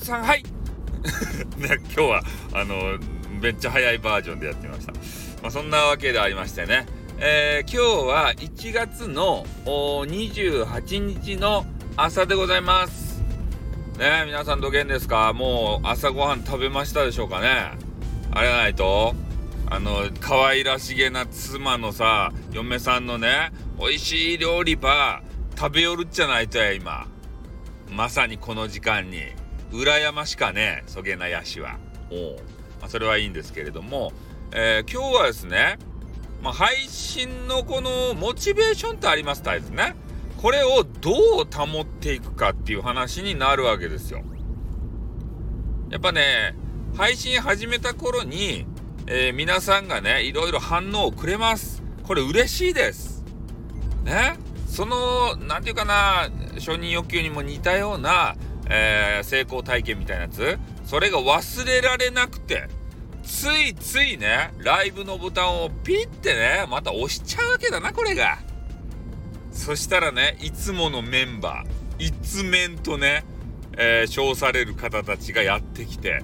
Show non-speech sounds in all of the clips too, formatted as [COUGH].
さんはい。[LAUGHS] ね、今日はあのめっちゃ早いバージョンでやってみました。まあ、そんなわけでありましてね、えー、今日は1月の28日の朝でございます。ね皆さんどげんですか？もう朝ごはん食べましたでしょうかね？あれないと。あの可愛らしげな妻のさ嫁さんのね美味しい料理ば食べよるっちゃないとや今。まさにこの時間に。羨ましかねそげなやしは。おまあ、それはいいんですけれども、えー、今日はですね、まあ、配信のこのモチベーションってありますたですね。これをどう保っていくかっていう話になるわけですよ。やっぱね配信始めた頃に、えー、皆さんがねいろいろ反応をくれます。これ嬉しいです。ね。その何て言うかな承認欲求にも似たようなえー、成功体験みたいなやつ。それが忘れられなくて。ついついねライブのボタンをピッてねまた押しちゃうわけだなこれが。そしたらねいつものメンバー一面とね、えー、称される方たちがやってきて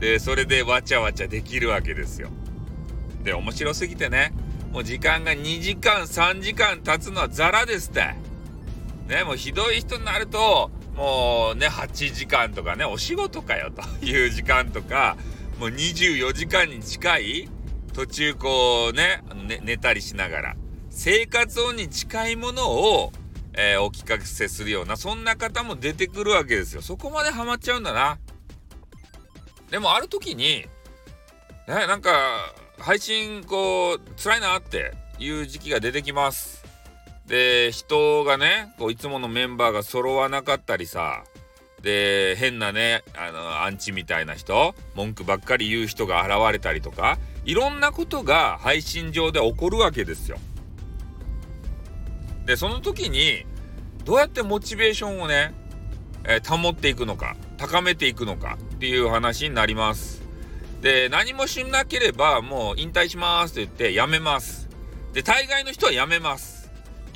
でそれでわちゃわちゃできるわけですよ。で面白すぎてねもう時間が2時間3時間経つのはザラですって。ねもうひどい人になるともうね、8時間とかね、お仕事かよという時間とか、もう24時間に近い、途中こうね、ね寝たりしながら、生活音に近いものを、えー、お聞かせするような、そんな方も出てくるわけですよ。そこまでハマっちゃうんだな。でもある時に、ね、なんか、配信こう、辛いなっていう時期が出てきます。で、人がね、こういつものメンバーが揃わなかったりさ、で、変なね、あの、アンチみたいな人、文句ばっかり言う人が現れたりとか、いろんなことが配信上で起こるわけですよ。で、その時に、どうやってモチベーションをね、えー、保っていくのか、高めていくのかっていう話になります。で、何もしなければもう引退しますって言ってやめます。で、大概の人はやめます。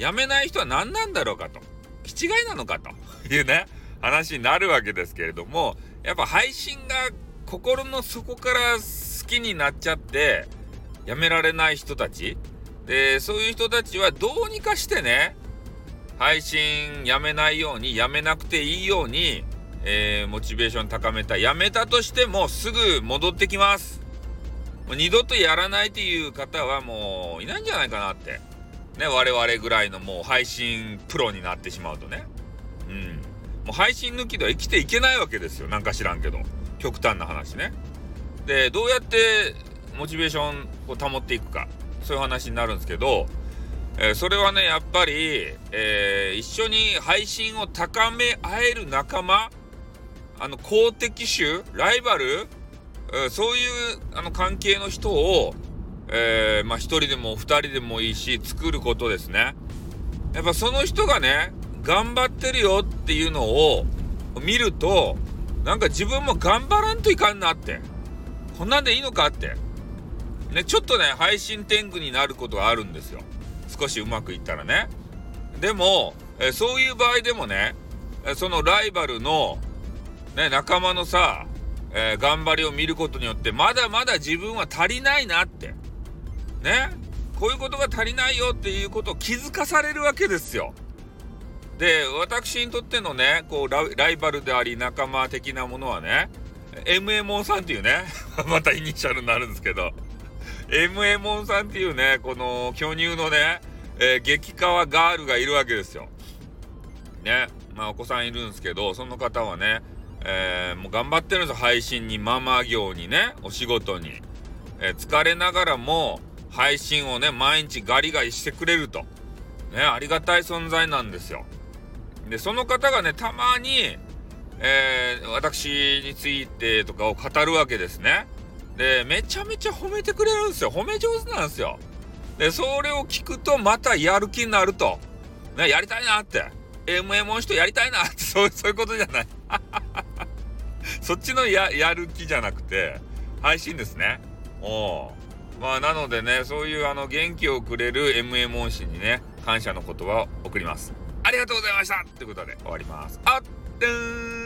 辞めない人は何なんだろうかと。気違いなのかと。[LAUGHS] いうね話になるわけですけれどもやっぱ配信が心の底から好きになっちゃってやめられない人たち。でそういう人たちはどうにかしてね配信やめないようにやめなくていいように、えー、モチベーション高めたやめたとしてもすぐ戻ってきます。もう二度とやらないっていう方はもういないんじゃないかなって。ね、我々ぐらいのもう配信プロになってしまうとね。うん。もう配信抜きでは生きていけないわけですよ。なんか知らんけど。極端な話ね。で、どうやってモチベーションを保っていくか。そういう話になるんですけど、えー、それはね、やっぱり、えー、一緒に配信を高め合える仲間、あの、公的種、ライバル、え、そういうあの関係の人をえー、まあ一人でも二人でもいいし、作ることですね。やっぱその人がね、頑張ってるよっていうのを見ると、なんか自分も頑張らんといかんなって。こんなんでいいのかって。ね、ちょっとね、配信天狗になることがあるんですよ。少しうまくいったらね。でも、えそういう場合でもね、そのライバルの、ね、仲間のさ、えー、頑張りを見ることによって、まだまだ自分は足りないなって。ねこういうことが足りないよっていうことを気づかされるわけですよ。で私にとってのねこうライバルであり仲間的なものはね MMO さんっていうね [LAUGHS] またイニシャルになるんですけど MMO さんっていうねこの巨乳のね、えー、激川ガールがいるわけですよ。ねまあお子さんいるんですけどその方はね、えー、もう頑張ってるんですよ配信にママ業にねお仕事に、えー、疲れながらも配信をね、毎日ガリガリしてくれると。ね、ありがたい存在なんですよ。で、その方がね、たまに、えー、私についてとかを語るわけですね。で、めちゃめちゃ褒めてくれるんですよ。褒め上手なんですよ。で、それを聞くとまたやる気になると。ね、やりたいなって。MM の人やりたいなって、そう、そういうことじゃない。[LAUGHS] そっちのや、やる気じゃなくて、配信ですね。おうまあ、なのでね、そういうあの元気をくれる MM 恩師にね、感謝の言葉を送ります。ありがとうございましたということで終わります。あっ、ーん